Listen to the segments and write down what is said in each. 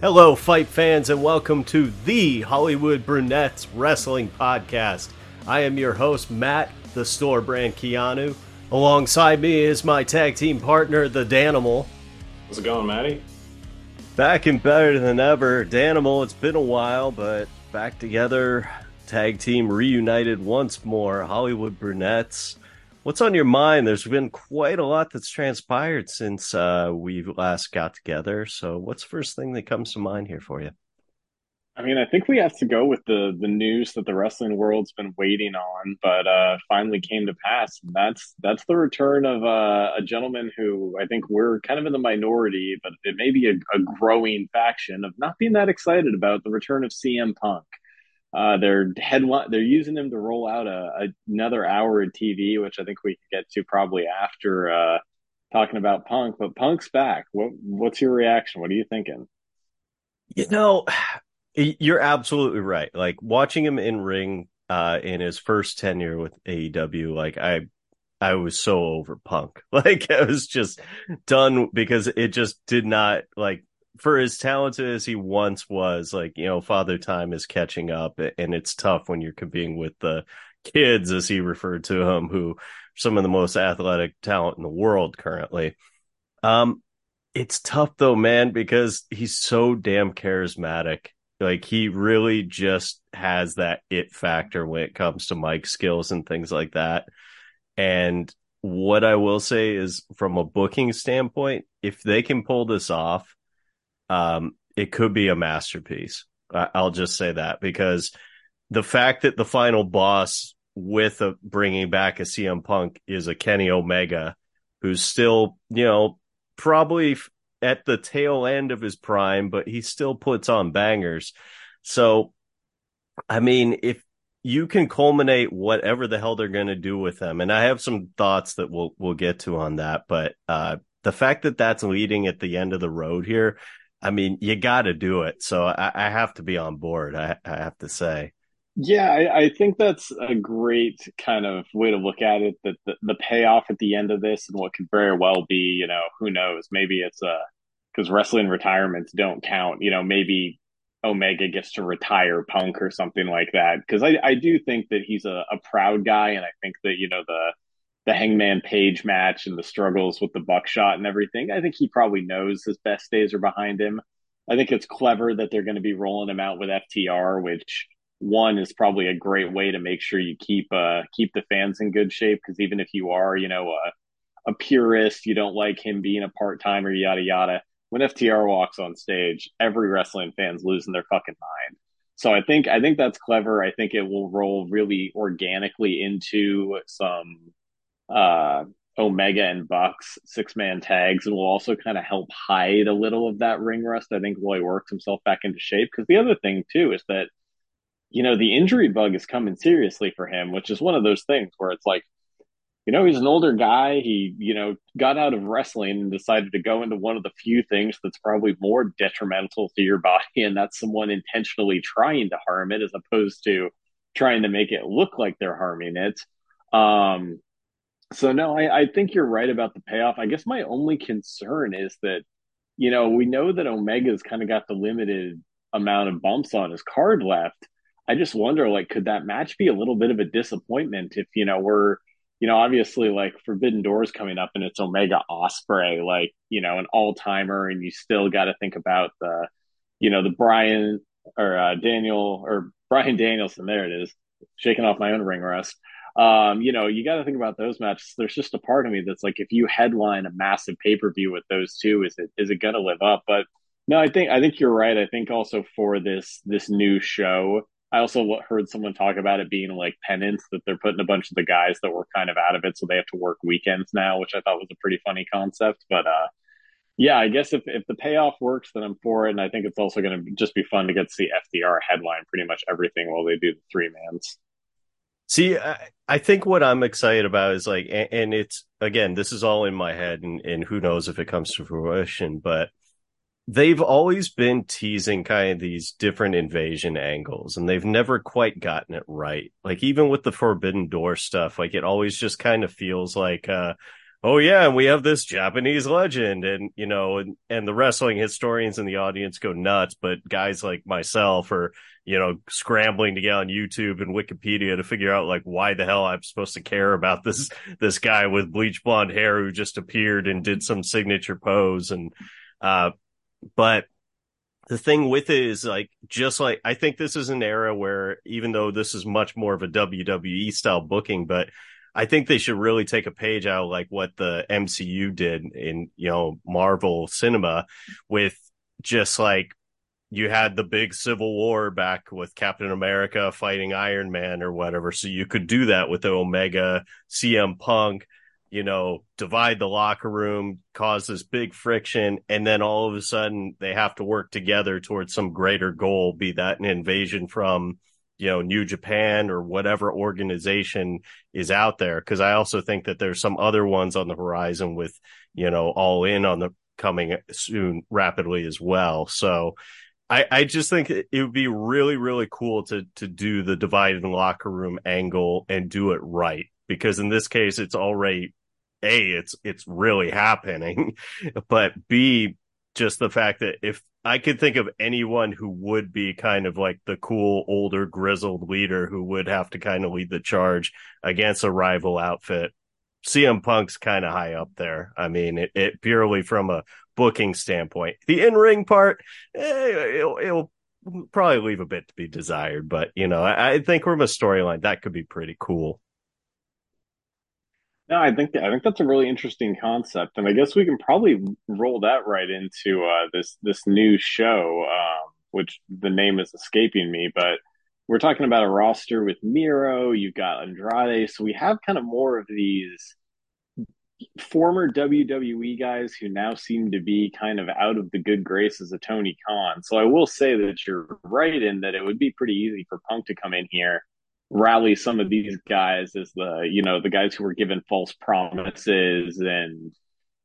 Hello, fight fans, and welcome to the Hollywood Brunettes Wrestling Podcast. I am your host, Matt, the store brand Keanu. Alongside me is my tag team partner, the Danimal. How's it going, Matty? Back and better than ever. Danimal, it's been a while, but back together. Tag team reunited once more. Hollywood Brunettes. What's on your mind? There's been quite a lot that's transpired since uh, we last got together. So, what's the first thing that comes to mind here for you? I mean, I think we have to go with the the news that the wrestling world's been waiting on, but uh, finally came to pass. And that's that's the return of uh, a gentleman who I think we're kind of in the minority, but it may be a, a growing faction of not being that excited about the return of CM Punk. Uh, they're headline. They're using him to roll out a, a, another hour of TV, which I think we can get to probably after uh, talking about Punk. But Punk's back. What What's your reaction? What are you thinking? You know, you're absolutely right. Like watching him in ring uh, in his first tenure with AEW, like I I was so over Punk. Like I was just done because it just did not like for as talented as he once was, like, you know, Father Time is catching up and it's tough when you're competing with the kids, as he referred to them, who some of the most athletic talent in the world currently. Um, it's tough though, man, because he's so damn charismatic. Like he really just has that it factor when it comes to mic skills and things like that. And what I will say is from a booking standpoint, if they can pull this off, um, it could be a masterpiece. I'll just say that because the fact that the final boss with a, bringing back a CM Punk is a Kenny Omega, who's still, you know, probably at the tail end of his prime, but he still puts on bangers. So, I mean, if you can culminate whatever the hell they're going to do with them, and I have some thoughts that we'll we'll get to on that, but uh, the fact that that's leading at the end of the road here I mean, you got to do it. So I, I, have to be on board. I, I have to say. Yeah, I, I, think that's a great kind of way to look at it. That the, the, payoff at the end of this and what could very well be, you know, who knows? Maybe it's uh, a because wrestling retirements don't count. You know, maybe Omega gets to retire Punk or something like that. Because I, I do think that he's a, a proud guy, and I think that you know the the Hangman Page match and the struggles with the buckshot and everything. I think he probably knows his best days are behind him. I think it's clever that they're going to be rolling him out with FTR, which one is probably a great way to make sure you keep uh keep the fans in good shape because even if you are, you know, a, a purist, you don't like him being a part timer, yada yada. When FTR walks on stage, every wrestling fan's losing their fucking mind. So I think I think that's clever. I think it will roll really organically into some uh, Omega and Bucks six man tags and will also kind of help hide a little of that ring rust. I think he works himself back into shape. Because the other thing too is that, you know, the injury bug is coming seriously for him, which is one of those things where it's like, you know, he's an older guy. He, you know, got out of wrestling and decided to go into one of the few things that's probably more detrimental to your body, and that's someone intentionally trying to harm it as opposed to trying to make it look like they're harming it. Um, so no, I, I think you're right about the payoff. I guess my only concern is that, you know, we know that Omega's kind of got the limited amount of bumps on his card left. I just wonder, like, could that match be a little bit of a disappointment if, you know, we're, you know, obviously like Forbidden Doors coming up and it's Omega Ospreay, like, you know, an all timer, and you still got to think about the, you know, the Bryan or uh, Daniel or Bryan Danielson. There it is, shaking off my own ring rust um, you know, you got to think about those matches. There's just a part of me that's like, if you headline a massive pay per view with those two, is it is it going to live up? But no, I think I think you're right. I think also for this this new show, I also heard someone talk about it being like penance that they're putting a bunch of the guys that were kind of out of it, so they have to work weekends now, which I thought was a pretty funny concept. But uh, yeah, I guess if if the payoff works, then I'm for it, and I think it's also going to just be fun to get to see FTR headline pretty much everything while they do the three mans. See, I, I, think what I'm excited about is like, and, and, it's again, this is all in my head, and, and who knows if it comes to fruition, but they've always been teasing kind of these different invasion angles, and they've never quite gotten it right. Like, even with the Forbidden Door stuff, like, it always just kind of feels like, uh, oh yeah, and we have this Japanese legend, and you know, and and the wrestling historians in the audience go nuts, but guys like myself are you know scrambling to get on YouTube and Wikipedia to figure out like why the hell I'm supposed to care about this this guy with bleach blonde hair who just appeared and did some signature pose, and uh, but the thing with it is like just like I think this is an era where even though this is much more of a WWE style booking, but I think they should really take a page out like what the MCU did in, you know, Marvel cinema with just like you had the big civil war back with Captain America fighting Iron Man or whatever. So you could do that with the Omega CM Punk, you know, divide the locker room, cause this big friction. And then all of a sudden they have to work together towards some greater goal, be that an invasion from, you know, New Japan or whatever organization is out there. Cause I also think that there's some other ones on the horizon with, you know, all in on the coming soon rapidly as well. So I, I just think it would be really, really cool to, to do the divided locker room angle and do it right. Because in this case, it's already a, it's, it's really happening, but B, just the fact that if I could think of anyone who would be kind of like the cool older grizzled leader who would have to kind of lead the charge against a rival outfit. CM Punk's kind of high up there. I mean, it, it, purely from a booking standpoint. The in ring part, eh, it'll, it'll, probably leave a bit to be desired, but you know, I, I think from a storyline that could be pretty cool. No, I think I think that's a really interesting concept, and I guess we can probably roll that right into uh, this this new show, um, which the name is escaping me, but we're talking about a roster with Miro. You've got Andrade, so we have kind of more of these former WWE guys who now seem to be kind of out of the good graces of Tony Khan. So I will say that you're right in that it would be pretty easy for Punk to come in here rally some of these guys as the you know the guys who were given false promises and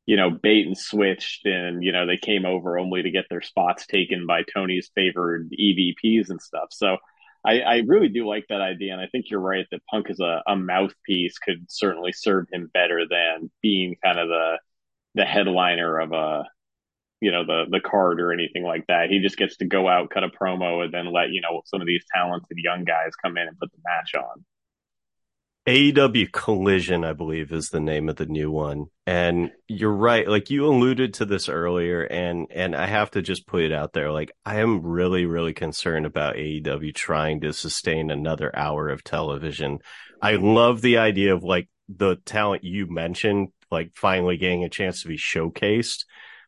you know bait and switched and you know they came over only to get their spots taken by Tony's favored EVPs and stuff. So I, I really do like that idea, and I think you're right that Punk as a, a mouthpiece could certainly serve him better than being kind of the the headliner of a you know the the card or anything like that. He just gets to go out, cut a promo, and then let you know some of these talented young guys come in and put the match on. AEW Collision, I believe, is the name of the new one. And you're right. Like you alluded to this earlier, and and I have to just put it out there. Like I am really, really concerned about AEW trying to sustain another hour of television. I love the idea of like the talent you mentioned, like finally getting a chance to be showcased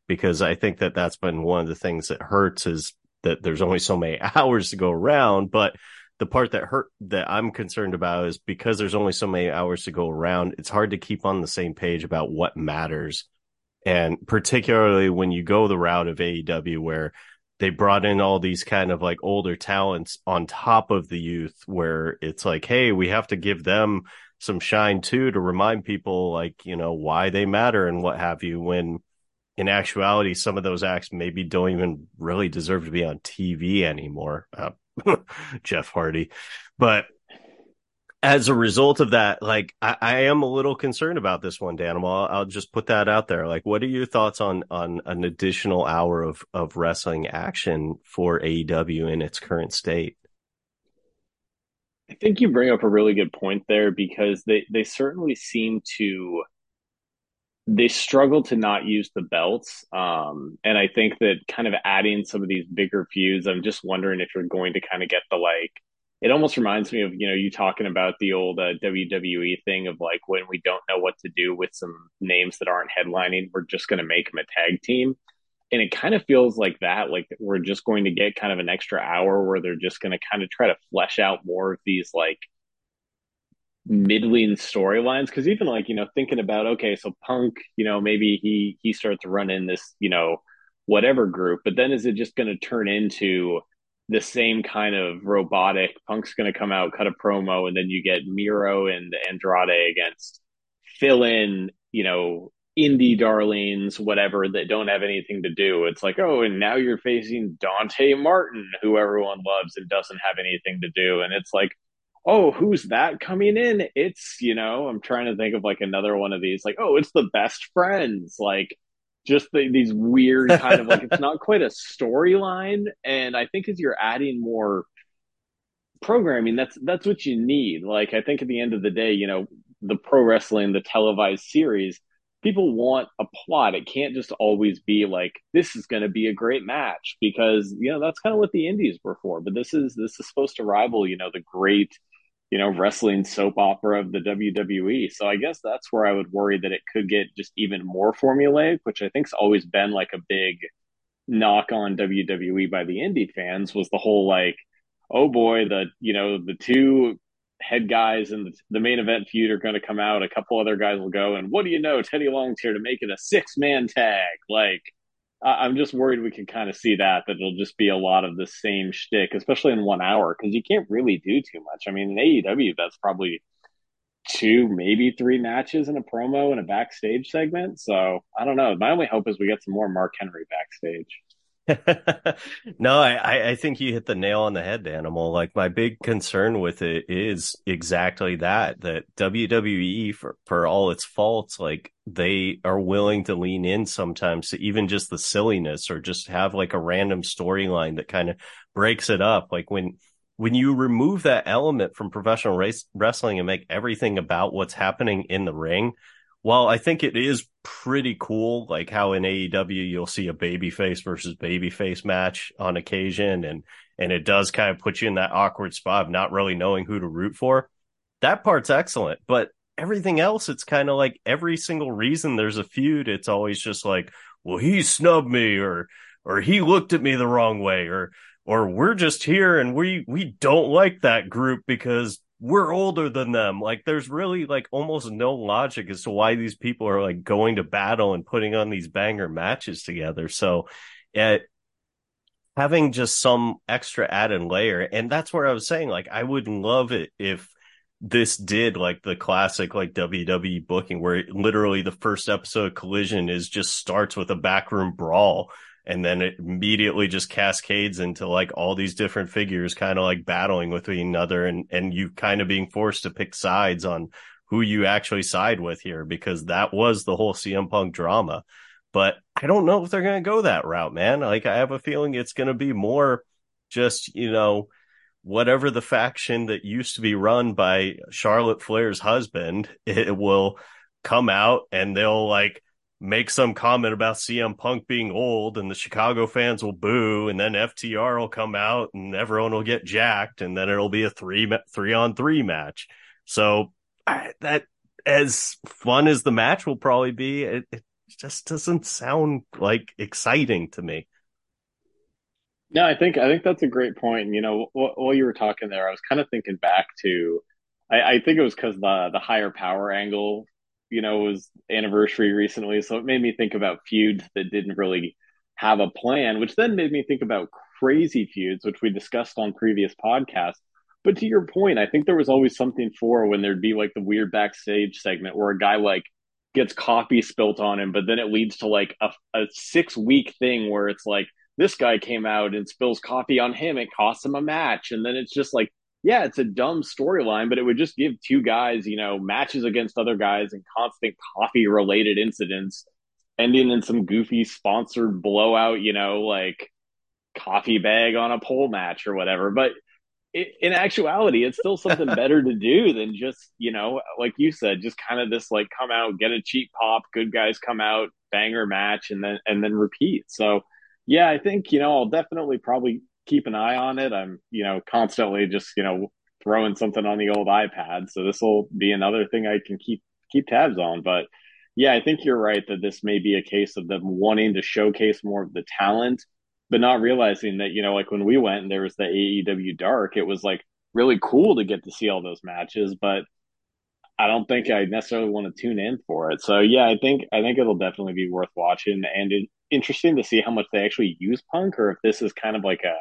because I think that that's been one of the things that hurts is that there's only so many hours to go around. But the part that hurt that I'm concerned about is because there's only so many hours to go around, it's hard to keep on the same page about what matters. And particularly when you go the route of AEW where they brought in all these kind of like older talents on top of the youth where it's like, hey, we have to give them some shine too to remind people like, you know, why they matter and what have you when in actuality, some of those acts maybe don't even really deserve to be on TV anymore. Uh, Jeff Hardy, but as a result of that, like I, I, am a little concerned about this one, Dan. I'll, I'll just put that out there. Like, what are your thoughts on on an additional hour of of wrestling action for AEW in its current state? I think you bring up a really good point there because they they certainly seem to they struggle to not use the belts. Um, and I think that kind of adding some of these bigger feuds, I'm just wondering if you're going to kind of get the like, it almost reminds me of, you know, you talking about the old uh, WWE thing of like when we don't know what to do with some names that aren't headlining, we're just going to make them a tag team. And it kind of feels like that, like we're just going to get kind of an extra hour where they're just going to kind of try to flesh out more of these like middling storylines because even like you know thinking about okay so punk you know maybe he he starts to run in this you know whatever group but then is it just going to turn into the same kind of robotic punk's going to come out cut a promo and then you get miro and andrade against fill in you know indie darlings whatever that don't have anything to do. It's like oh and now you're facing dante martin who everyone loves and doesn't have anything to do. And it's like oh, who's that coming in? It's, you know, I'm trying to think of like another one of these, like, oh, it's the best friends. Like, just the, these weird kind of like, it's not quite a storyline. And I think as you're adding more programming, that's, that's what you need. Like, I think at the end of the day, you know, the pro wrestling, the televised series, people want a plot. It can't just always be like this is going to be a great match because you know that's kind of what the indies were for. But this is this is supposed to rival you know the great you know wrestling soap opera of the WWE. So I guess that's where I would worry that it could get just even more formulaic, which I think's always been like a big knock on WWE by the indie fans was the whole like oh boy the you know the two head guys in the, the main event feud are going to come out. A couple other guys will go, and what do you know? Teddy Long's here to make it a six man tag. Like, I'm just worried we can kind of see that that it'll just be a lot of the same shtick, especially in one hour, because you can't really do too much. I mean, in AEW, that's probably two, maybe three matches in a promo and a backstage segment. So I don't know. My only hope is we get some more Mark Henry backstage. no, I, I think you hit the nail on the head, Animal. Like my big concern with it is exactly that, that WWE for, for all its faults, like they are willing to lean in sometimes to even just the silliness or just have like a random storyline that kind of breaks it up. Like when, when you remove that element from professional race, wrestling and make everything about what's happening in the ring, well, I think it is pretty cool, like how in AEW you'll see a babyface versus babyface match on occasion, and and it does kind of put you in that awkward spot of not really knowing who to root for. That part's excellent, but everything else, it's kind of like every single reason there's a feud, it's always just like, well, he snubbed me, or or he looked at me the wrong way, or or we're just here and we we don't like that group because we're older than them. Like there's really like almost no logic as to why these people are like going to battle and putting on these banger matches together. So it, having just some extra added layer. And that's where I was saying, like, I would love it if this did like the classic like WWE booking where it, literally the first episode of Collision is just starts with a backroom brawl and then it immediately just cascades into like all these different figures kind of like battling with another and and you kind of being forced to pick sides on who you actually side with here because that was the whole CM Punk drama. But I don't know if they're going to go that route, man. Like I have a feeling it's going to be more just, you know, whatever the faction that used to be run by Charlotte Flair's husband, it will come out and they'll like make some comment about CM Punk being old and the Chicago fans will boo and then FTR will come out and everyone will get jacked and then it'll be a three three on three match. So I, that as fun as the match will probably be, it, it just doesn't sound like exciting to me. No, I think I think that's a great point. You know, while you were talking there, I was kind of thinking back to, I, I think it was because the the higher power angle you know, was anniversary recently. So it made me think about feuds that didn't really have a plan, which then made me think about crazy feuds, which we discussed on previous podcasts. But to your point, I think there was always something for when there'd be like the weird backstage segment where a guy like gets coffee spilt on him, but then it leads to like a, a six week thing where it's like this guy came out and spills coffee on him. It costs him a match. And then it's just like yeah, it's a dumb storyline, but it would just give two guys, you know, matches against other guys and constant coffee related incidents, ending in some goofy sponsored blowout, you know, like coffee bag on a pole match or whatever. But it, in actuality, it's still something better to do than just, you know, like you said, just kind of this like come out, get a cheap pop, good guys come out, banger match, and then and then repeat. So yeah, I think, you know, I'll definitely probably keep an eye on it. I'm, you know, constantly just, you know, throwing something on the old iPad. So this will be another thing I can keep keep tabs on. But yeah, I think you're right that this may be a case of them wanting to showcase more of the talent, but not realizing that, you know, like when we went and there was the AEW Dark, it was like really cool to get to see all those matches, but I don't think I necessarily want to tune in for it. So yeah, I think I think it'll definitely be worth watching and it, interesting to see how much they actually use Punk, or if this is kind of like a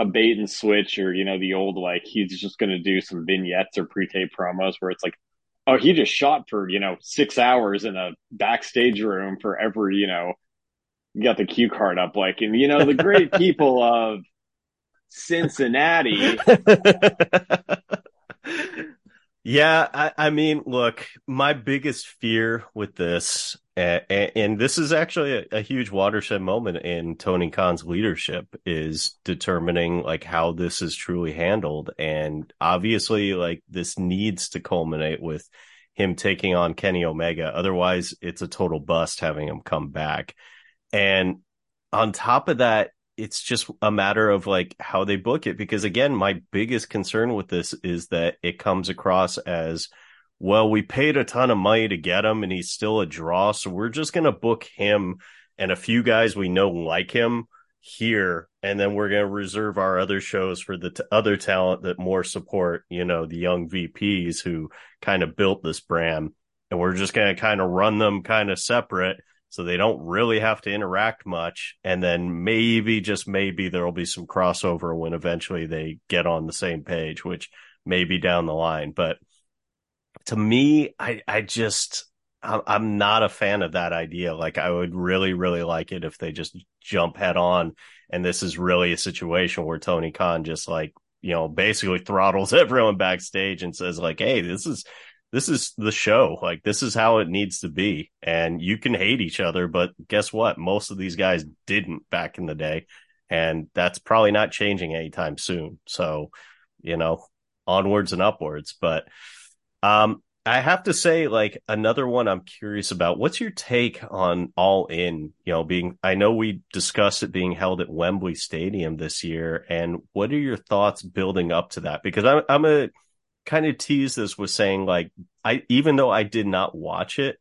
a bait and switch, or you know, the old like he's just going to do some vignettes or pre-tape promos where it's like, oh, he just shot for you know six hours in a backstage room for every you know, you got the cue card up like, and you know, the great people of Cincinnati. Yeah, I, I, mean, look, my biggest fear with this, and, and this is actually a, a, huge watershed moment in Tony Khan's leadership, is determining like how this is truly handled. And obviously, like this needs to culminate with him taking on Kenny Omega. Otherwise, it's a total bust having him come back. And on top of that, it's just a matter of like how they book it because again my biggest concern with this is that it comes across as well we paid a ton of money to get him and he's still a draw so we're just going to book him and a few guys we know like him here and then we're going to reserve our other shows for the t- other talent that more support you know the young VPs who kind of built this brand and we're just going to kind of run them kind of separate so they don't really have to interact much. And then maybe, just maybe, there will be some crossover when eventually they get on the same page, which may be down the line. But to me, I, I just, I'm not a fan of that idea. Like, I would really, really like it if they just jump head on. And this is really a situation where Tony Khan just like, you know, basically throttles everyone backstage and says, like, hey, this is this is the show. Like this is how it needs to be. And you can hate each other, but guess what? Most of these guys didn't back in the day. And that's probably not changing anytime soon. So, you know, onwards and upwards. But um I have to say, like another one I'm curious about. What's your take on All In? You know, being I know we discussed it being held at Wembley Stadium this year, and what are your thoughts building up to that? Because I'm I'm a kind of tease this with saying like I even though I did not watch it,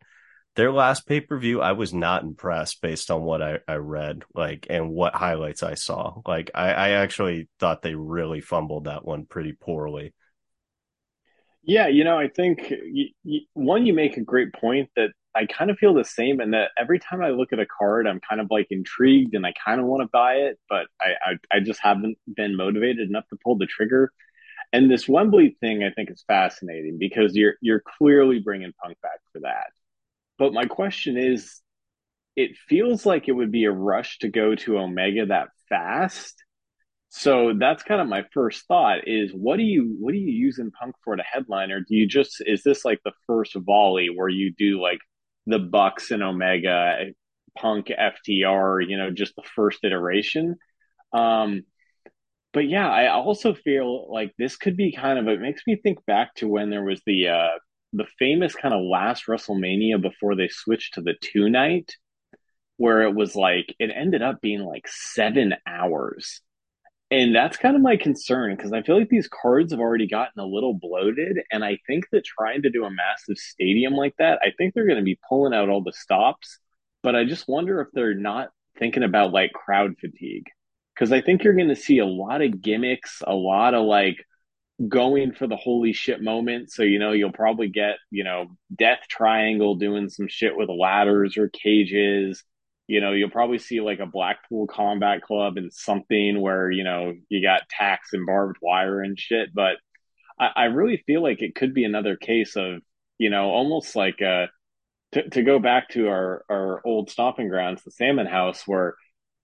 their last pay per view I was not impressed based on what I, I read like and what highlights I saw. Like I, I actually thought they really fumbled that one pretty poorly. Yeah, you know, I think you, you, one you make a great point that I kind of feel the same, and that every time I look at a card, I'm kind of like intrigued and I kind of want to buy it, but I, I I just haven't been motivated enough to pull the trigger. And this Wembley thing, I think, is fascinating because you're you're clearly bringing Punk back for that. But my question is, it feels like it would be a rush to go to Omega that fast. So that's kind of my first thought: is what do you what do you use in Punk for to headline, or do you just is this like the first volley where you do like the Bucks and Omega, Punk FTR, you know, just the first iteration? Um, but yeah, I also feel like this could be kind of it makes me think back to when there was the uh the famous kind of last WrestleMania before they switched to the two night, where it was like it ended up being like seven hours. And that's kind of my concern because I feel like these cards have already gotten a little bloated. And I think that trying to do a massive stadium like that, I think they're going to be pulling out all the stops. But I just wonder if they're not thinking about like crowd fatigue because I think you're going to see a lot of gimmicks, a lot of like going for the holy shit moment. So, you know, you'll probably get, you know, Death Triangle doing some shit with ladders or cages. You know, you'll probably see like a Blackpool Combat Club and something where, you know, you got tacks and barbed wire and shit. But I, I really feel like it could be another case of, you know, almost like a, to, to go back to our, our old stomping grounds, the Salmon House, where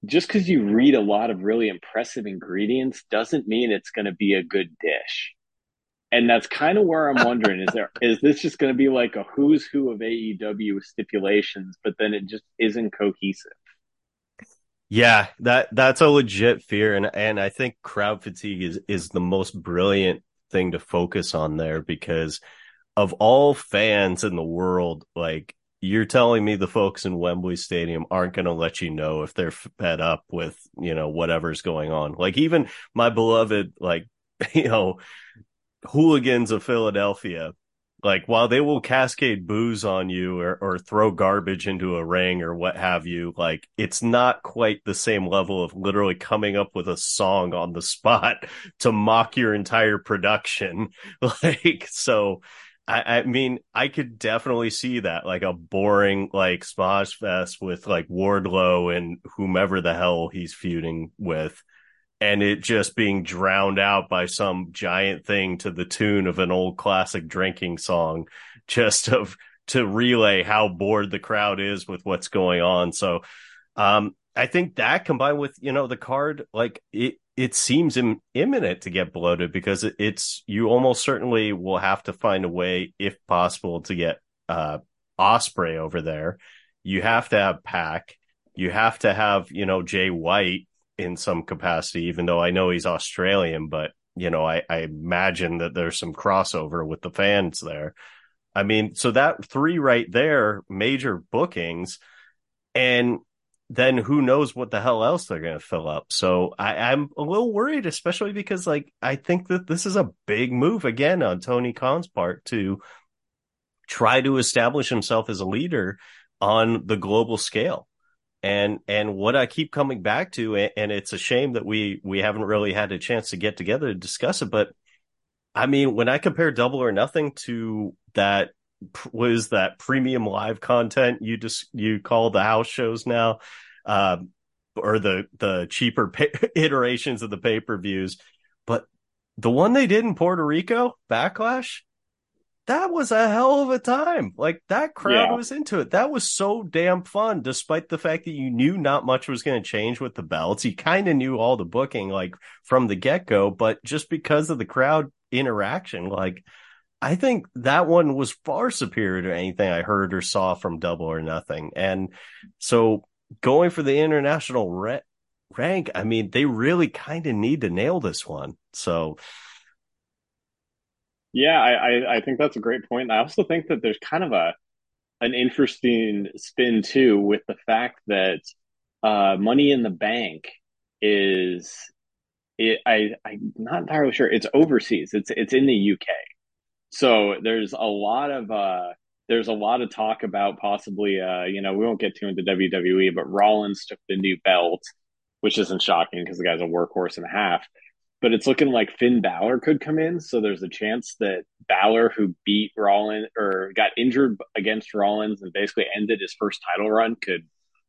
just because you read a lot of really impressive ingredients doesn't mean it's going to be a good dish. And that's kind of where I'm wondering is there is this just going to be like a who's who of AEW stipulations, but then it just isn't cohesive. Yeah, that that's a legit fear, and and I think crowd fatigue is is the most brilliant thing to focus on there because of all fans in the world, like you're telling me the folks in Wembley Stadium aren't going to let you know if they're fed up with, you know, whatever's going on. Like even my beloved, like, you know, hooligans of Philadelphia, like while they will cascade booze on you or, or throw garbage into a ring or what have you, like it's not quite the same level of literally coming up with a song on the spot to mock your entire production. Like, so, I, I, mean, I could definitely see that, like a boring like Smosh Fest with like Wardlow and whomever the hell he's feuding with, and it just being drowned out by some giant thing to the tune of an old classic drinking song, just of to relay how bored the crowd is with what's going on. So, um, I think that combined with you know the card, like it it seems Im- imminent to get bloated because it's you almost certainly will have to find a way, if possible, to get uh, Ospreay over there. You have to have Pac. You have to have you know Jay White in some capacity, even though I know he's Australian, but you know I, I imagine that there's some crossover with the fans there. I mean, so that three right there, major bookings, and then who knows what the hell else they're going to fill up. So I, I'm a little worried, especially because like I think that this is a big move again on Tony Khan's part to try to establish himself as a leader on the global scale. And and what I keep coming back to, and it's a shame that we we haven't really had a chance to get together to discuss it, but I mean, when I compare Double or Nothing to that was that premium live content you just you call the house shows now uh, or the the cheaper pay- iterations of the pay-per-views but the one they did in Puerto Rico backlash that was a hell of a time like that crowd yeah. was into it that was so damn fun despite the fact that you knew not much was going to change with the belts you kind of knew all the booking like from the get-go but just because of the crowd interaction like I think that one was far superior to anything I heard or saw from Double or Nothing. And so going for the international re- rank, I mean, they really kind of need to nail this one. So. Yeah, I, I think that's a great point. I also think that there's kind of a an interesting spin too with the fact that uh, Money in the Bank is it, I I'm not entirely sure it's overseas. It's it's in the UK. So there's a lot of uh, there's a lot of talk about possibly uh, you know we won't get too into WWE, but Rollins took the new belt, which isn't shocking because the guy's a workhorse and a half. But it's looking like Finn Balor could come in, so there's a chance that Balor, who beat Rollins or got injured against Rollins and basically ended his first title run, could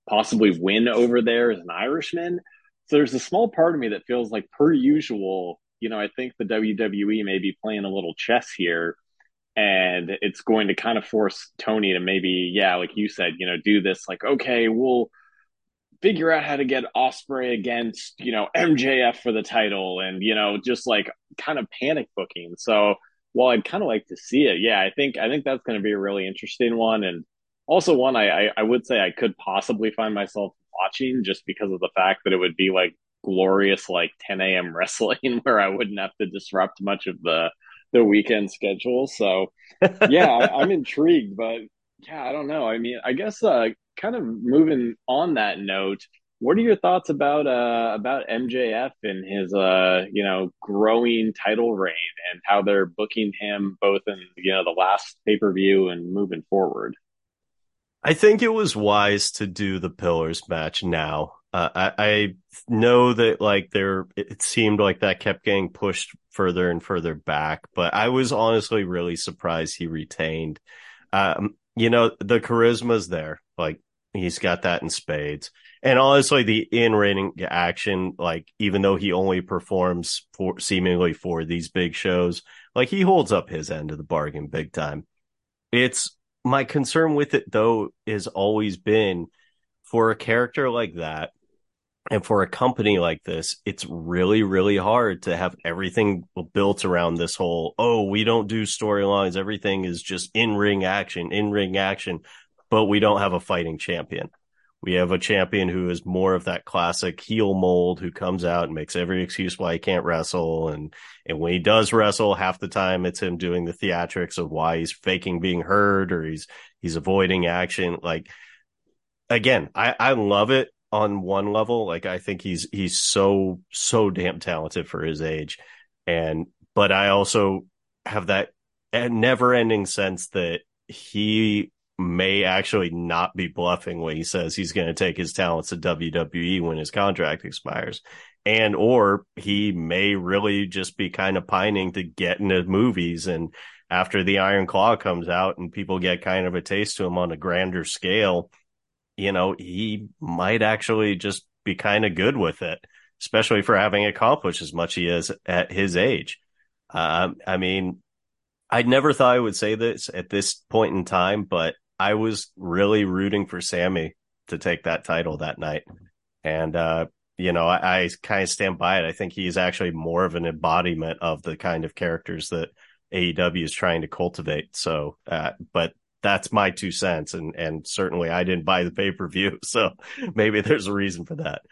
possibly win over there as an Irishman. So there's a small part of me that feels like, per usual, you know, I think the WWE may be playing a little chess here and it's going to kind of force Tony to maybe, yeah, like you said, you know, do this like, okay, we'll figure out how to get Ospreay against, you know, MJF for the title and, you know, just like kind of panic booking. So while I'd kind of like to see it, yeah, I think I think that's going to be a really interesting one. And also one I, I, I would say I could possibly find myself watching just because of the fact that it would be like glorious like 10 a.m. wrestling where I wouldn't have to disrupt much of the the weekend schedule. So yeah, I, am intrigued, but yeah, I don't know. I mean, I guess uh, kind of moving on that note, what are your thoughts about uh, about MJF and his uh, you know growing title reign and how they're booking him both in you know the last pay per view and moving forward? I think it was wise to do the pillars match now uh, I, I, know that like there, it seemed like that kept getting pushed further and further back, but I was honestly really surprised he retained. Um, you know, the charisma's there. Like he's got that in spades. And honestly, the in-ring action, like even though he only performs for seemingly for these big shows, like he holds up his end of the bargain big time. It's my concern with it though has always been for a character like that and for a company like this, it's really, really hard to have everything built around this whole, oh, we don't do storylines. Everything is just in ring action, in ring action, but we don't have a fighting champion. We have a champion who is more of that classic heel mold who comes out and makes every excuse why he can't wrestle. And, and when he does wrestle, half the time it's him doing the theatrics of why he's faking being hurt or he's, he's avoiding action. Like, again, I, I love it on one level. Like I think he's he's so so damn talented for his age, and but I also have that never ending sense that he may actually not be bluffing when he says he's going to take his talents to WWE when his contract expires. And or he may really just be kind of pining to get into movies and after the Iron Claw comes out and people get kind of a taste to him on a grander scale, you know, he might actually just be kind of good with it, especially for having accomplished as much he is at his age. Uh, I mean, I never thought I would say this at this point in time, but I was really rooting for Sammy to take that title that night. And, uh, you know, I, I kind of stand by it. I think he's actually more of an embodiment of the kind of characters that AEW is trying to cultivate. So, uh, but that's my two cents, and and certainly I didn't buy the pay per view, so maybe there's a reason for that.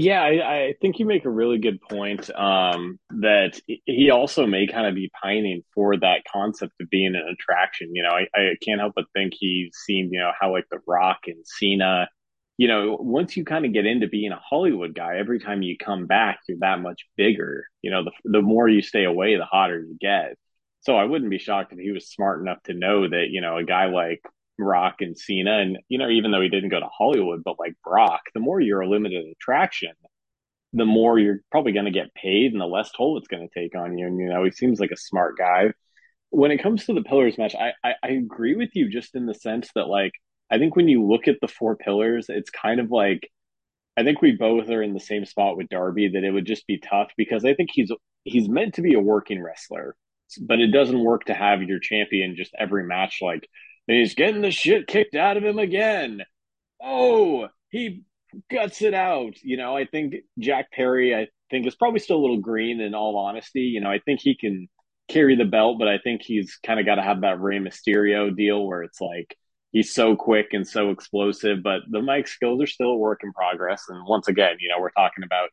Yeah, I, I, think you make a really good point um, that he also may kind of be pining for that concept of being an attraction. You know, I, I can't help but think he's seen, you know, how like The Rock and Cena, you know, once you kind of get into being a Hollywood guy, every time you come back, you're that much bigger. You know, the, the more you stay away, the hotter you get. So I wouldn't be shocked if he was smart enough to know that, you know, a guy like Rock and Cena. And, you know, even though he didn't go to Hollywood, but like Brock, the more you're a limited attraction, the more you're probably going to get paid and the less toll it's going to take on you. And, you know, he seems like a smart guy. When it comes to the pillars match, I, I, I agree with you just in the sense that, like, I think when you look at the four pillars, it's kind of like, I think we both are in the same spot with Darby that it would just be tough because I think he's he's meant to be a working wrestler, but it doesn't work to have your champion just every match like he's getting the shit kicked out of him again. Oh, he guts it out. You know, I think Jack Perry, I think, is probably still a little green in all honesty. You know, I think he can carry the belt, but I think he's kind of got to have that Rey Mysterio deal where it's like he's so quick and so explosive, but the mic skills are still a work in progress. And once again, you know, we're talking about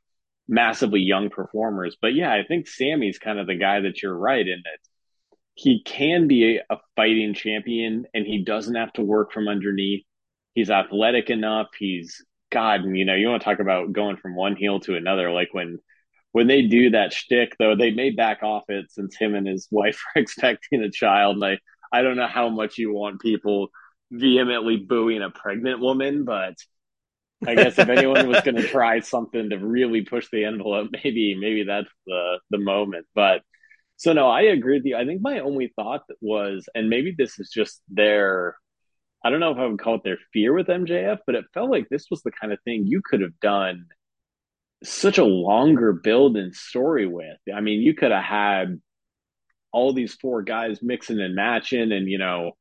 massively young performers. But yeah, I think Sammy's kind of the guy that you're right in that he can be a, fighting champion and he doesn't have to work from underneath. He's athletic enough. He's God, and you know, you want to talk about going from one heel to another. Like when when they do that shtick, though, they may back off it since him and his wife are expecting a child. And I, I don't know how much you want people vehemently booing a pregnant woman, but I guess if anyone was going to try something to really push the envelope, maybe maybe that's the the moment. But so no, I agree with you. I think my only thought was, and maybe this is just their, I don't know if I would call it their fear with MJF, but it felt like this was the kind of thing you could have done such a longer build and story with. I mean, you could have had all these four guys mixing and matching, and you know,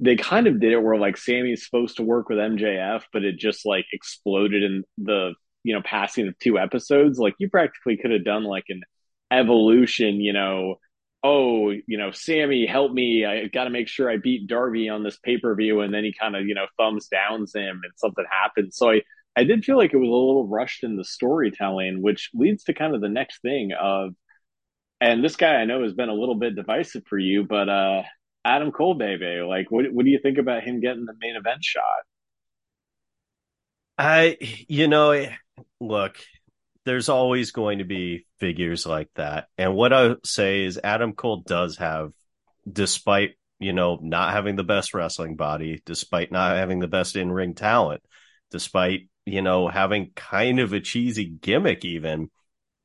they kind of did it where like Sammy's supposed to work with MJF, but it just like exploded in the you know passing of two episodes. Like you practically could have done like an evolution, you know, oh, you know, Sammy, help me. I got to make sure I beat Darby on this pay per view. And then he kind of, you know, thumbs downs him and something happens. So I, I did feel like it was a little rushed in the storytelling, which leads to kind of the next thing of, and this guy I know has been a little bit divisive for you, but uh, Adam Cole, baby, like, what, what do you think about him getting the main event shot? I, you know, look, there's always going to be figures like that. And what I say is Adam Cole does have, despite, you know, not having the best wrestling body, despite not having the best in ring talent, despite, you know, having kind of a cheesy gimmick, even,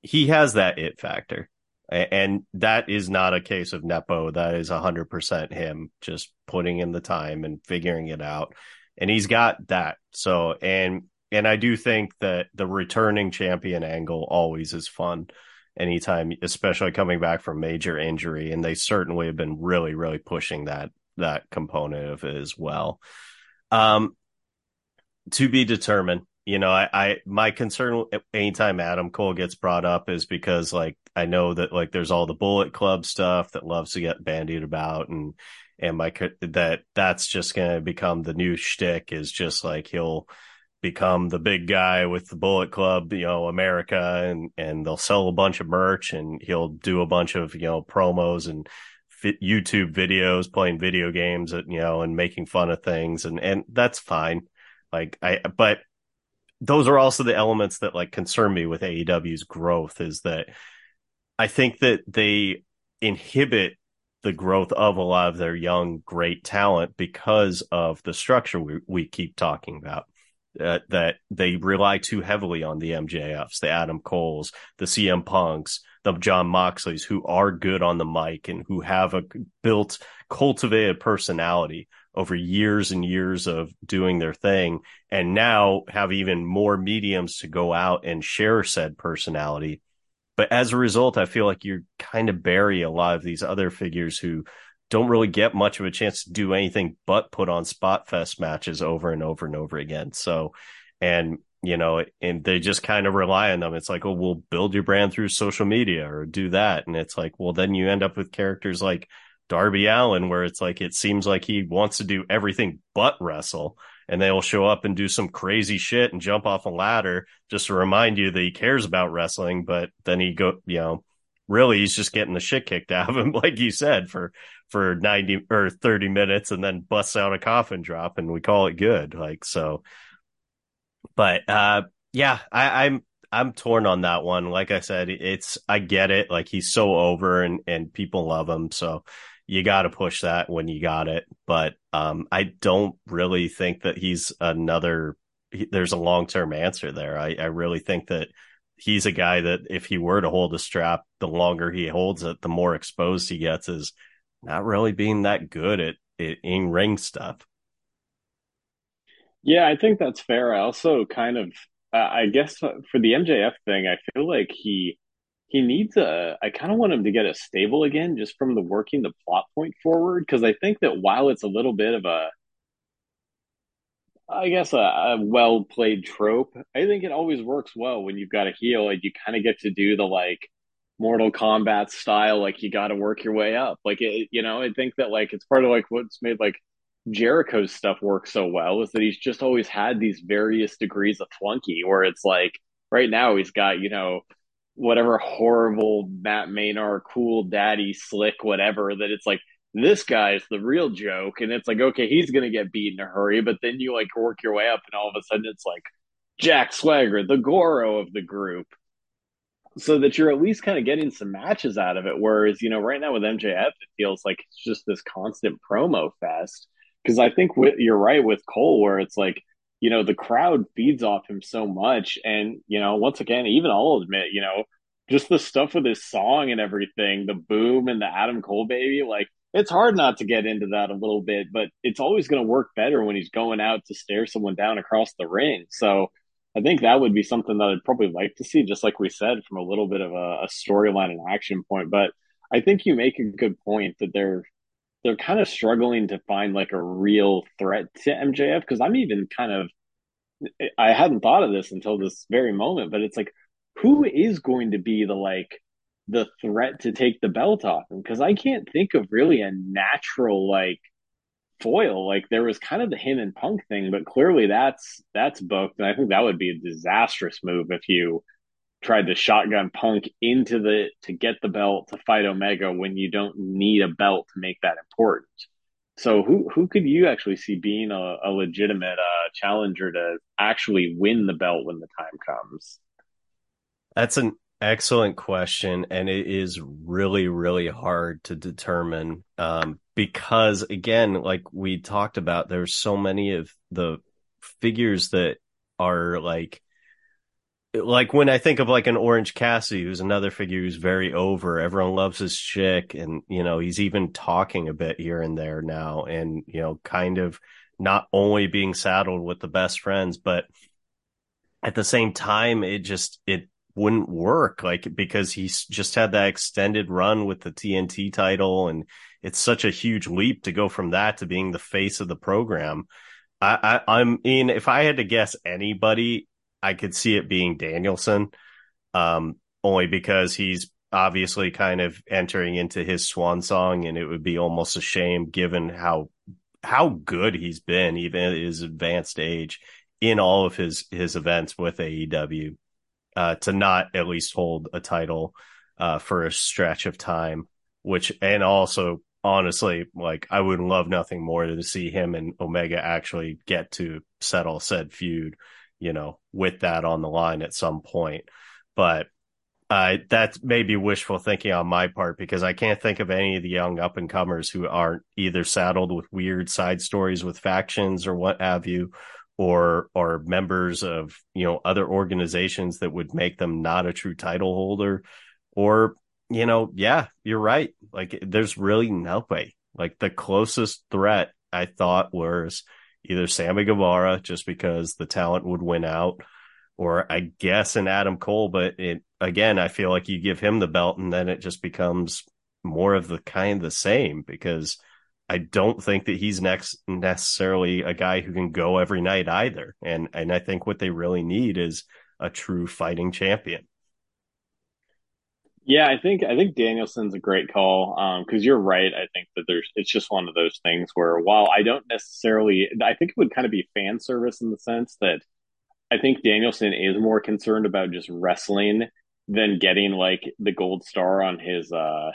he has that it factor. And that is not a case of Nepo. That is 100% him just putting in the time and figuring it out. And he's got that. So, and and I do think that the returning champion angle always is fun anytime, especially coming back from major injury. And they certainly have been really, really pushing that that component of it as well. Um, to be determined. You know, I, I my concern anytime Adam Cole gets brought up is because like I know that like there's all the Bullet Club stuff that loves to get bandied about and and my that that's just gonna become the new shtick is just like he'll become the big guy with the Bullet Club, you know, America, and and they'll sell a bunch of merch, and he'll do a bunch of you know promos and YouTube videos, playing video games, you know, and making fun of things, and and that's fine. Like I, but those are also the elements that like concern me with AEW's growth is that I think that they inhibit the growth of a lot of their young great talent because of the structure we, we keep talking about uh, that they rely too heavily on the MJFs, the Adam Coles, the CM Punks, the Jon Moxleys, who are good on the mic and who have a built, cultivated personality over years and years of doing their thing, and now have even more mediums to go out and share said personality. But as a result, I feel like you kind of bury a lot of these other figures who don't really get much of a chance to do anything but put on spot fest matches over and over and over again. So, and you know, and they just kind of rely on them. It's like, oh, we'll build your brand through social media or do that. And it's like, well, then you end up with characters like Darby Allin, where it's like, it seems like he wants to do everything but wrestle. And they'll show up and do some crazy shit and jump off a ladder just to remind you that he cares about wrestling. But then he go, you know, really he's just getting the shit kicked out of him, like you said, for for 90 or 30 minutes and then busts out a coffin drop and we call it good. Like so but uh, yeah, I, I'm I'm torn on that one. Like I said, it's I get it. Like he's so over and and people love him, so you got to push that when you got it. But um, I don't really think that he's another. He, there's a long term answer there. I I really think that he's a guy that if he were to hold a strap, the longer he holds it, the more exposed he gets. Is not really being that good at, at in ring stuff. Yeah, I think that's fair. I also kind of, uh, I guess for the MJF thing, I feel like he he needs a. I kind of want him to get a stable again, just from the working the plot point forward, because I think that while it's a little bit of a, I guess a, a well played trope, I think it always works well when you've got a heel and you kind of get to do the like Mortal Kombat style, like you got to work your way up. Like it, you know, I think that like it's part of like what's made like Jericho's stuff work so well is that he's just always had these various degrees of flunky where it's like right now he's got, you know, whatever horrible Matt Menard, cool daddy, slick, whatever, that it's like this guy's the real joke. And it's like, okay, he's gonna get beat in a hurry, but then you like work your way up and all of a sudden it's like Jack Swagger, the Goro of the group. So that you're at least kind of getting some matches out of it. Whereas, you know, right now with MJF, it feels like it's just this constant promo fest because I think with, you're right with Cole, where it's like, you know, the crowd feeds off him so much. And, you know, once again, even I'll admit, you know, just the stuff with his song and everything, the boom and the Adam Cole baby, like, it's hard not to get into that a little bit, but it's always going to work better when he's going out to stare someone down across the ring. So I think that would be something that I'd probably like to see, just like we said, from a little bit of a, a storyline and action point. But I think you make a good point that they're they're kind of struggling to find like a real threat to MJF because I'm even kind of I hadn't thought of this until this very moment, but it's like who is going to be the like the threat to take the belt off him? Because I can't think of really a natural like foil. Like there was kind of the him and Punk thing, but clearly that's that's booked, and I think that would be a disastrous move if you tried to shotgun Punk into the to get the belt to fight Omega when you don't need a belt to make that important. So who who could you actually see being a, a legitimate uh, challenger to actually win the belt when the time comes? That's an excellent question, and it is really really hard to determine um, because again, like we talked about, there's so many of the figures that are like like when I think of like an Orange Cassidy, who's another figure who's very over, everyone loves his chick, and you know he's even talking a bit here and there now, and you know kind of not only being saddled with the best friends, but at the same time, it just it wouldn't work like because he's just had that extended run with the TNT title, and it's such a huge leap to go from that to being the face of the program. I, I I'm in. If I had to guess anybody, I could see it being Danielson, um, only because he's obviously kind of entering into his swan song, and it would be almost a shame given how how good he's been, even at his advanced age, in all of his his events with AEW, uh, to not at least hold a title uh, for a stretch of time. Which and also honestly, like I would love nothing more than to see him and Omega actually get to settle said feud you know, with that on the line at some point. But uh, may be wishful thinking on my part because I can't think of any of the young up and comers who aren't either saddled with weird side stories with factions or what have you, or or members of you know other organizations that would make them not a true title holder, or you know, yeah, you're right. Like there's really no way. Like the closest threat I thought was either Sammy Guevara just because the talent would win out, or I guess an Adam Cole. But it again, I feel like you give him the belt and then it just becomes more of the kind the same because I don't think that he's next necessarily a guy who can go every night either. And and I think what they really need is a true fighting champion. Yeah, I think I think Danielson's a great call because um, you're right. I think that there's it's just one of those things where while I don't necessarily, I think it would kind of be fan service in the sense that I think Danielson is more concerned about just wrestling than getting like the gold star on his uh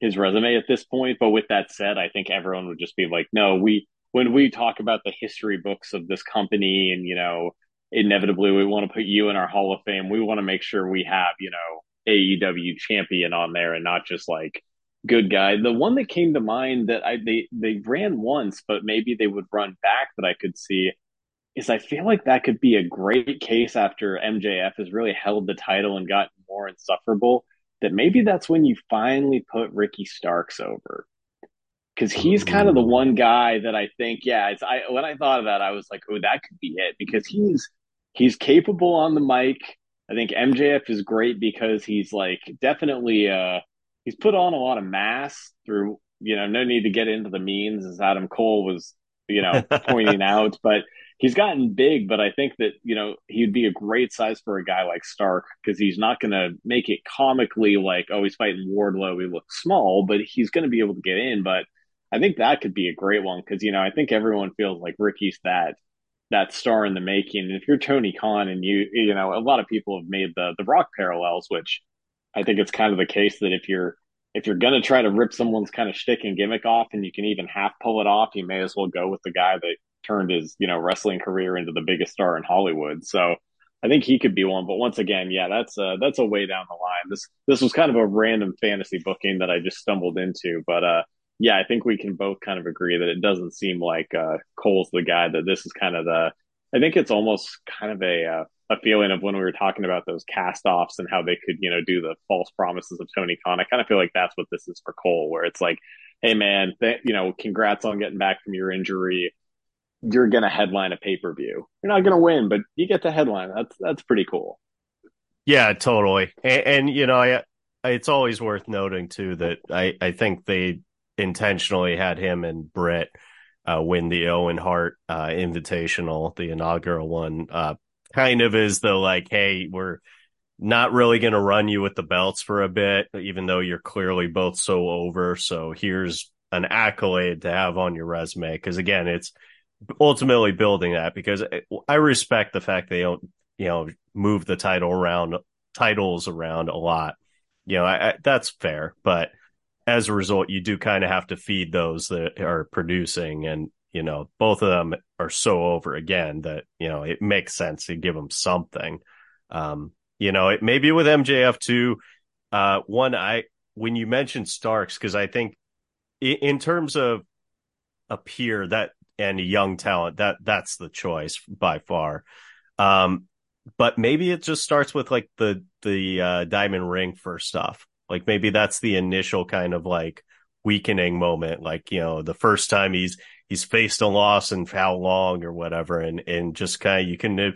his resume at this point. But with that said, I think everyone would just be like, no, we when we talk about the history books of this company and you know inevitably we want to put you in our Hall of Fame, we want to make sure we have you know AEW champion on there and not just like good guy. The one that came to mind that I they they ran once, but maybe they would run back that I could see is I feel like that could be a great case after MJF has really held the title and gotten more insufferable. That maybe that's when you finally put Ricky Starks over. Because he's kind of the one guy that I think, yeah, it's I when I thought of that, I was like, oh, that could be it. Because he's he's capable on the mic. I think MJF is great because he's like definitely uh he's put on a lot of mass through you know no need to get into the means as Adam Cole was you know pointing out but he's gotten big but I think that you know he'd be a great size for a guy like Stark because he's not going to make it comically like oh he's fighting Wardlow he looks small but he's going to be able to get in but I think that could be a great one because you know I think everyone feels like Ricky's that that star in the making. And if you're Tony Khan and you, you know, a lot of people have made the the Rock parallels, which I think it's kind of the case that if you're if you're gonna try to rip someone's kind of shtick and gimmick off, and you can even half pull it off, you may as well go with the guy that turned his you know wrestling career into the biggest star in Hollywood. So I think he could be one. But once again, yeah, that's a that's a way down the line. This this was kind of a random fantasy booking that I just stumbled into, but uh, yeah, I think we can both kind of agree that it doesn't seem like uh, Cole's the guy. That this is kind of the. I think it's almost kind of a uh, a feeling of when we were talking about those cast offs and how they could you know do the false promises of Tony Khan. I kind of feel like that's what this is for Cole, where it's like, hey man, th- you know, congrats on getting back from your injury. You're gonna headline a pay per view. You're not gonna win, but you get the headline. That's that's pretty cool. Yeah, totally. And, and you know, I, it's always worth noting too that I I think they intentionally had him and Britt uh, win the Owen Hart uh, Invitational, the inaugural one. Uh, kind of is the like, hey, we're not really going to run you with the belts for a bit, even though you're clearly both so over. So here's an accolade to have on your resume. Because again, it's ultimately building that because I respect the fact they don't, you know, move the title around, titles around a lot. You know, I, I, that's fair, but as a result, you do kind of have to feed those that are producing. And, you know, both of them are so over again that, you know, it makes sense to give them something. Um, you know, it maybe with MJF too. Uh, one, I, when you mentioned Starks, because I think in, in terms of a peer that and young talent, that that's the choice by far. Um, but maybe it just starts with like the the uh, diamond ring first off like maybe that's the initial kind of like weakening moment. Like, you know, the first time he's, he's faced a loss and how long or whatever. And, and just kind of, you can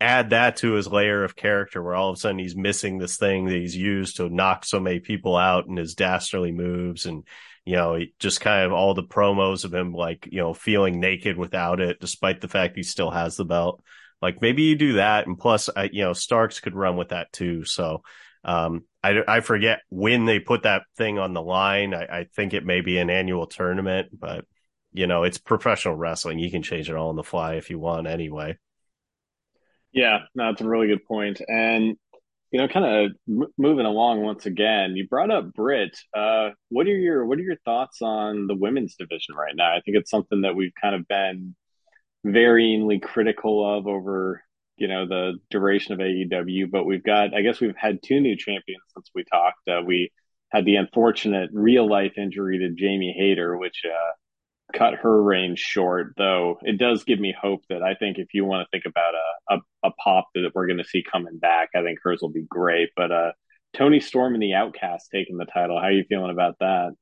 add that to his layer of character where all of a sudden he's missing this thing that he's used to knock so many people out and his dastardly moves. And, you know, just kind of all the promos of him, like, you know, feeling naked without it, despite the fact he still has the belt. Like maybe you do that. And plus, I, you know, Starks could run with that too. So, um, I, I forget when they put that thing on the line. I, I think it may be an annual tournament, but you know, it's professional wrestling. You can change it all on the fly if you want anyway. Yeah, no, that's a really good point. And, you know, kind of moving along once again, you brought up Britt. Uh, what are your, what are your thoughts on the women's division right now? I think it's something that we've kind of been varyingly critical of over you know the duration of AEW. But we've got, I guess, we've had two new champions since we talked. Uh, we had the unfortunate real life injury to Jamie Hayter, which uh, cut her reign short. Though it does give me hope that I think if you want to think about a a, a pop that we're going to see coming back, I think hers will be great. But uh, Toni Storm and the Outcast taking the title. How are you feeling about that?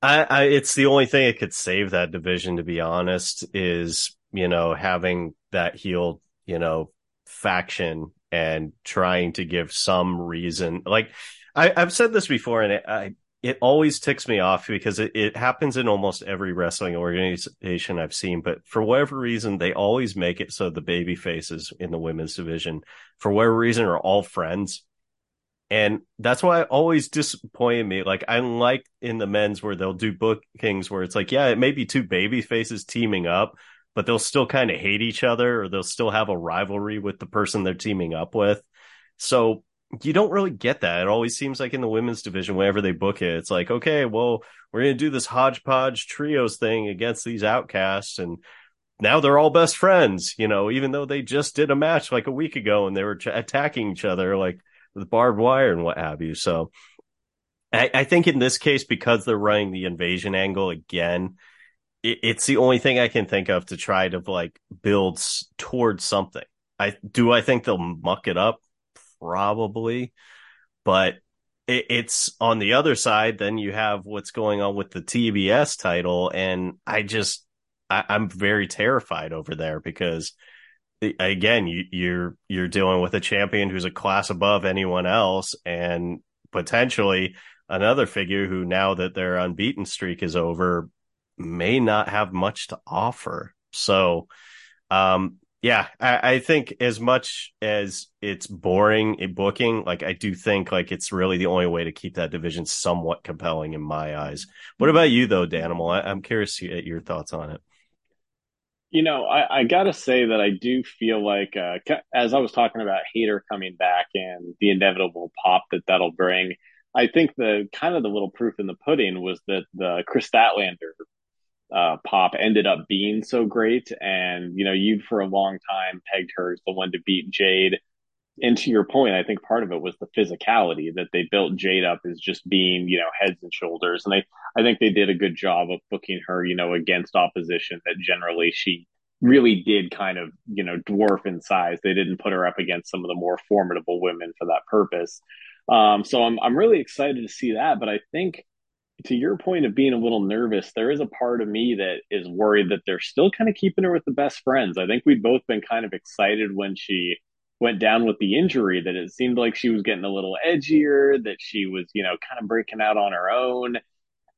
I, I, it's the only thing that could save that division, to be honest, is you know having that heel, you know, faction and trying to give some reason. Like I, have said this before, and I it always ticks me off because it, it happens in almost every wrestling organization I've seen. But for whatever reason, they always make it so the baby faces in the women's division, for whatever reason, are all friends. And that's why it always disappointed me. Like I like in the men's where they'll do bookings where it's like, yeah, it may be two baby faces teaming up, but they'll still kind of hate each other or they'll still have a rivalry with the person they're teaming up with. So you don't really get that. It always seems like in the women's division, whenever they book it, it's like, okay, well, we're going to do this hodgepodge trios thing against these outcasts. And now they're all best friends, you know, even though they just did a match like a week ago and they were ch- attacking each other like with barbed wire and what have you. So I, I think in this case, because they're running the invasion angle again, it, it's the only thing I can think of to try to like build towards something. I do I think they'll muck it up probably, but it, it's on the other side. Then you have what's going on with the TBS title, and I just I, I'm very terrified over there because again you, you're you're dealing with a champion who's a class above anyone else, and potentially another figure who now that their unbeaten streak is over may not have much to offer. So, um, yeah, I, I, think as much as it's boring in booking, like I do think like it's really the only way to keep that division somewhat compelling in my eyes. What about you though, Danimal? I, am curious your thoughts on it. You know, I, I got to say that I do feel like, uh, as I was talking about Hayter coming back and the inevitable pop that that'll bring, I think the kind of the little proof in the pudding was that the Kris Statlander uh, pop ended up being so great. And, you know, you for a long time pegged her as the one to beat Jade. And to your point, I think part of it was the physicality that they built Jade up as just being, you know, heads and shoulders. And they, I think they did a good job of booking her, you know, against opposition that generally she really did kind of, you know, dwarf in size. They didn't put her up against some of the more formidable women for that purpose. Um, so I'm, I'm really excited to see that. But I think, to your point of being a little nervous, there is a part of me that is worried that they're still kind of keeping her with the best friends. I think we'd both been kind of excited when she went down with the injury that it seemed like she was getting a little edgier, that she was, you know, kind of breaking out on her own.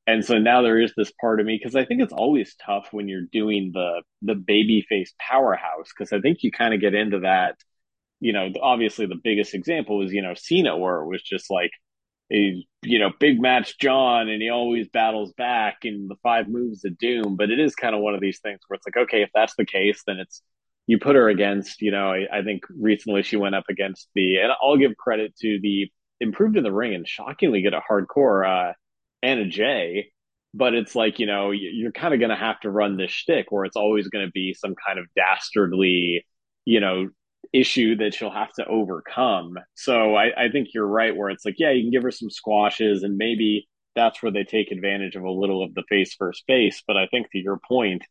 And so now there is this part of me because I think it's always tough when you're doing the the baby face powerhouse because I think you kind of get into that. You know, obviously the biggest example is you know Cena, where it was just like a you know big match John and he always battles back in the five moves of doom. But it is kind of one of these things where it's like okay if that's the case then it's you put her against you know I, I think recently she went up against the and I'll give credit to the improved in the ring and shockingly get a hardcore uh Anna Jay. But it's like you know you're kind of going to have to run this shtick where it's always going to be some kind of dastardly you know issue that she'll have to overcome. So I, I think you're right where it's like, yeah, you can give her some squashes and maybe that's where they take advantage of a little of the face first face. But I think to your point,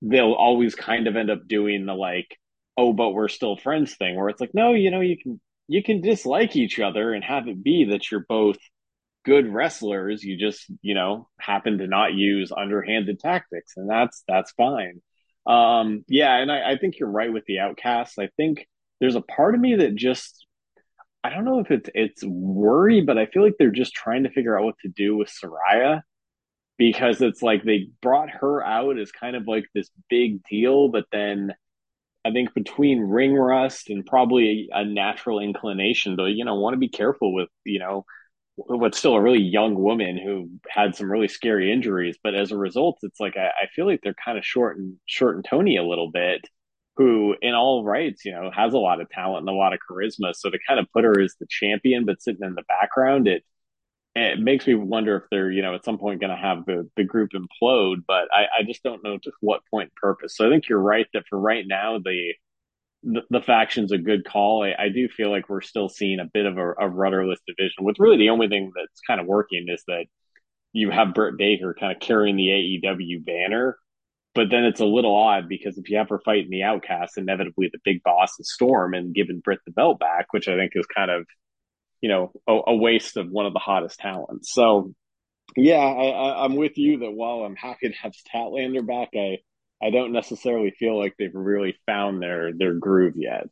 they'll always kind of end up doing the like, oh, but we're still friends thing where it's like, no, you know, you can you can dislike each other and have it be that you're both good wrestlers. You just, you know, happen to not use underhanded tactics and that's that's fine. Um, yeah, and I, I think you're right with the outcasts. I think there's a part of me that just I don't know if it's it's worry, but I feel like they're just trying to figure out what to do with Saraya because it's like they brought her out as kind of like this big deal, but then I think between ring rust and probably a, a natural inclination to you know want to be careful with you know what's still a really young woman who had some really scary injuries. But as a result, it's like I, I feel like they're kind of short and short and Toni a little bit, who in all rights, you know, has a lot of talent and a lot of charisma. So to kind of put her as the champion but sitting in the background, it it makes me wonder if they're, you know, at some point going to have the, the group implode, but I, I just don't know to what point purpose. So I think you're right that for right now, the the, the faction's a good call. I, I, do feel like we're still seeing a bit of a, a rudderless division. With really the only thing that's kind of working is that you have Britt Baker kind of carrying the AEW banner, but then it's a little odd because if you have her fighting the Outcast, inevitably the big boss is Storm and giving Britt the belt back, which I think is kind of you know a, a waste of one of the hottest talents. So yeah, I, am with you that while I'm happy to have Statlander back, I I don't necessarily feel like they've really found their their groove yet.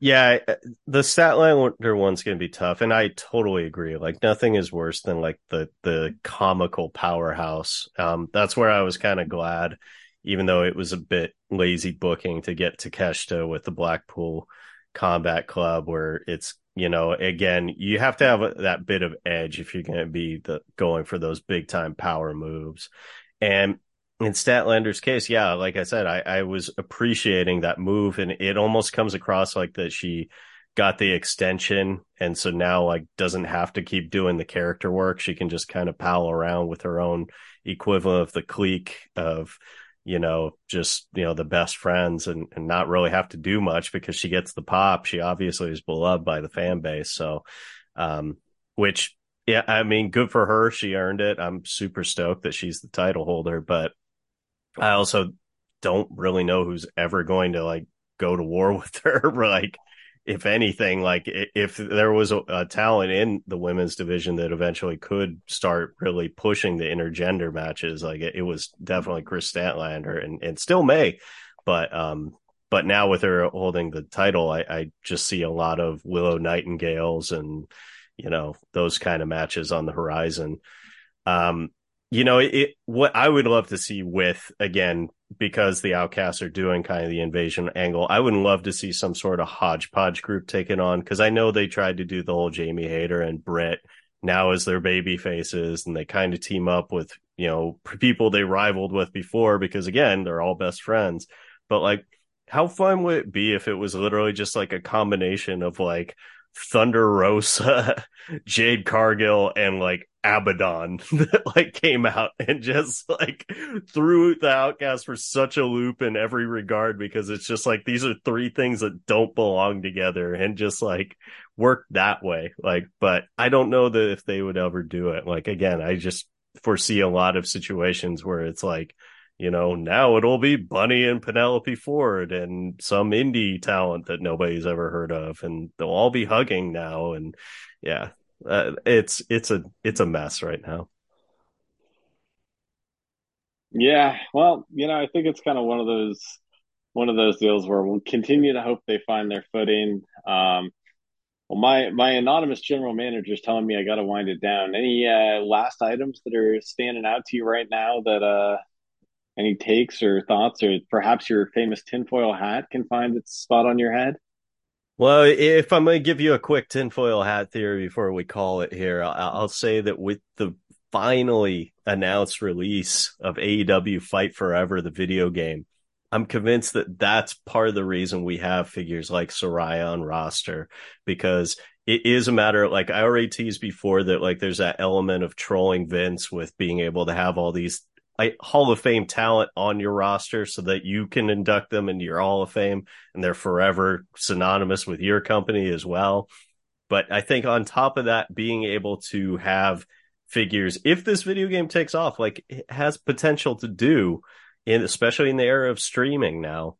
Yeah, the Statlander one's going to be tough, and I totally agree. Like nothing is worse than like the the comical powerhouse. Um, that's where I was kind of glad, even though it was a bit lazy booking to get Takeshita with the Blackpool Combat Club, where it's you know again you have to have that bit of edge if you're going to be the going for those big time power moves, and in Statlander's case, yeah, like I said, I, I was appreciating that move, and it almost comes across like that she got the extension, and so now like doesn't have to keep doing the character work. She can just kind of pal around with her own equivalent of the clique of, you know, just you know the best friends, and and not really have to do much because she gets the pop. She obviously is beloved by the fan base, so, um, which yeah, I mean, good for her. She earned it. I'm super stoked that she's the title holder, but I also don't really know who's ever going to like go to war with her. like, if anything, like if there was a, a, talent in the women's division that eventually could start really pushing the intergender matches, like it, it was definitely Kris Statlander and, and still may, but, um, but now with her holding the title, I, I just see a lot of Willow Nightingales and, you know, those kind of matches on the horizon. Um, you know, it, what I would love to see with again because the outcasts are doing kind of the invasion angle. I would love to see some sort of hodgepodge group taken on because I know they tried to do the whole Jamie Hayter and Britt now as their baby faces, and they kind of team up with you know people they rivaled with before because again they're all best friends. But like, how fun would it be if it was literally just like a combination of like Thunder Rosa, Jade Cargill, and like Abaddon that like came out and just like threw the outcast for such a loop in every regard because it's just like these are three things that don't belong together and just like work that way. Like, but I don't know that if they would ever do it. Like again, I just foresee a lot of situations where it's like you know, now it'll be Bunny and Penelope Ford and some indie talent that nobody's ever heard of, and they'll all be hugging now. And yeah, uh, it's it's a it's a mess right now. Yeah, well, you know, I think it's kind of one of those one of those deals where we'll continue to hope they find their footing. Um, well, my my anonymous general manager is telling me I got to wind it down. Any uh, last items that are standing out to you right now that uh, any takes or thoughts, or perhaps your famous tinfoil hat can find its spot on your head? Well, if I'm going to give you a quick tinfoil hat theory before we call it here, I'll, say that with the finally announced release of AEW Fight Forever, the video game, I'm convinced that that's part of the reason we have figures like Saraya on roster because it is a matter of like I already teased before that like there's that element of trolling Vince with being able to have all these Hall of Fame talent on your roster so that you can induct them into your Hall of Fame and they're forever synonymous with your company as well. But I think on top of that, being able to have figures, if this video game takes off, like it has potential to do, in especially in the era of streaming now,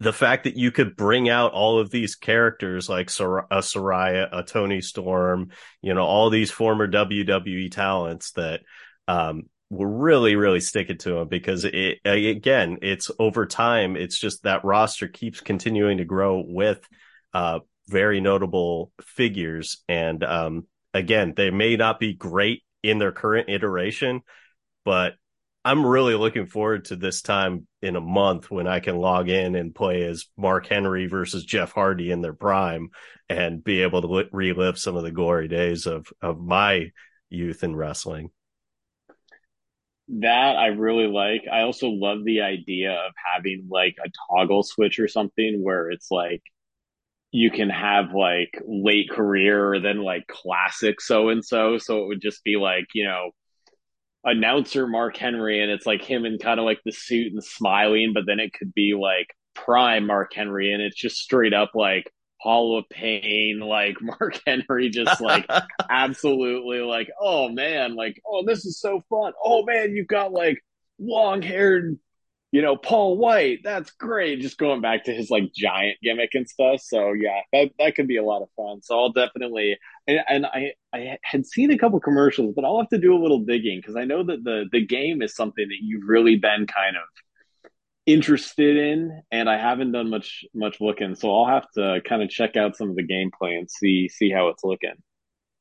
the fact that you could bring out all of these characters like Sor- a Saraya, a Toni Storm, you know, all these former WWE talents that um, we're really really sticking to him because it again it's over time it's just that roster keeps continuing to grow with uh very notable figures. And um again they may not be great in their current iteration but I'm really looking forward to this time in a month when I can log in and play as Mark Henry versus Jeff Hardy in their prime and be able to relive some of the glory days of of my youth in wrestling that I really like. I also love the idea of having like a toggle switch or something where it's like you can have like late career or then like classic so and so. So it would just be like, you know, announcer Mark Henry and it's like him in kind of like the suit and smiling, but then it could be like prime Mark Henry and it's just straight up like Hall of Pain, like Mark Henry, just like absolutely like, oh man, like, oh, this is so fun. Oh man, you've got like long haired, you know, Paul White. That's great. Just going back to his like giant gimmick and stuff. So yeah, that that could be a lot of fun. So I'll definitely and, and I I had seen a couple commercials, but I'll have to do a little digging because I know that the the game is something that you've really been kind of interested in, and I haven't done much much looking, so I'll have to kind of check out some of the gameplay and see see how it's looking.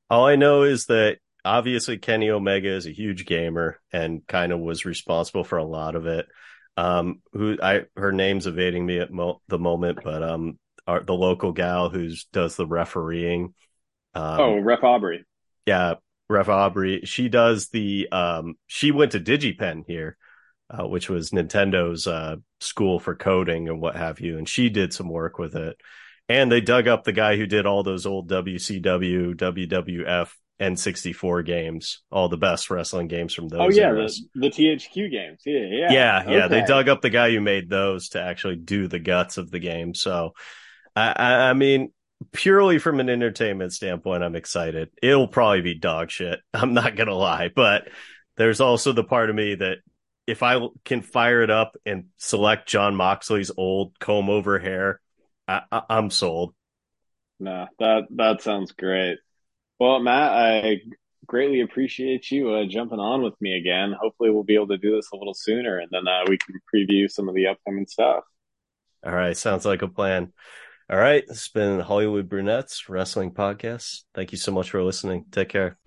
All I know is that obviously Kenny Omega is a huge gamer and kind of was responsible for a lot of it. Um, who I her name's evading me at mo- the moment, but um, our, the local gal who does the refereeing. Um, oh, Ref Aubrey. Yeah, Ref Aubrey. She does the um, she went to DigiPen here, uh, which was Nintendo's uh, school for coding and what have you, and she did some work with it. And they dug up the guy who did all those old WCW, WWF, N64 games, all the best wrestling games from those. Oh yeah, the, the, THQ games. Yeah, yeah, yeah, yeah. They dug up the guy who made those to actually do the guts of the game. So, I, I mean, purely from an entertainment standpoint, I'm excited. It'll probably be dog shit. I'm not gonna lie, but there's also the part of me that if I can fire it up and select Jon Moxley's old comb over hair I, am sold. Nah, that that sounds great. Well, Matt, I greatly appreciate you uh, jumping on with me again. Hopefully, we'll be able to do this a little sooner, and then uh, we can preview some of the upcoming stuff. All right, sounds like a plan. All right, it's been Hollywood Brunettes Wrestling Podcast. Thank you so much for listening. Take care.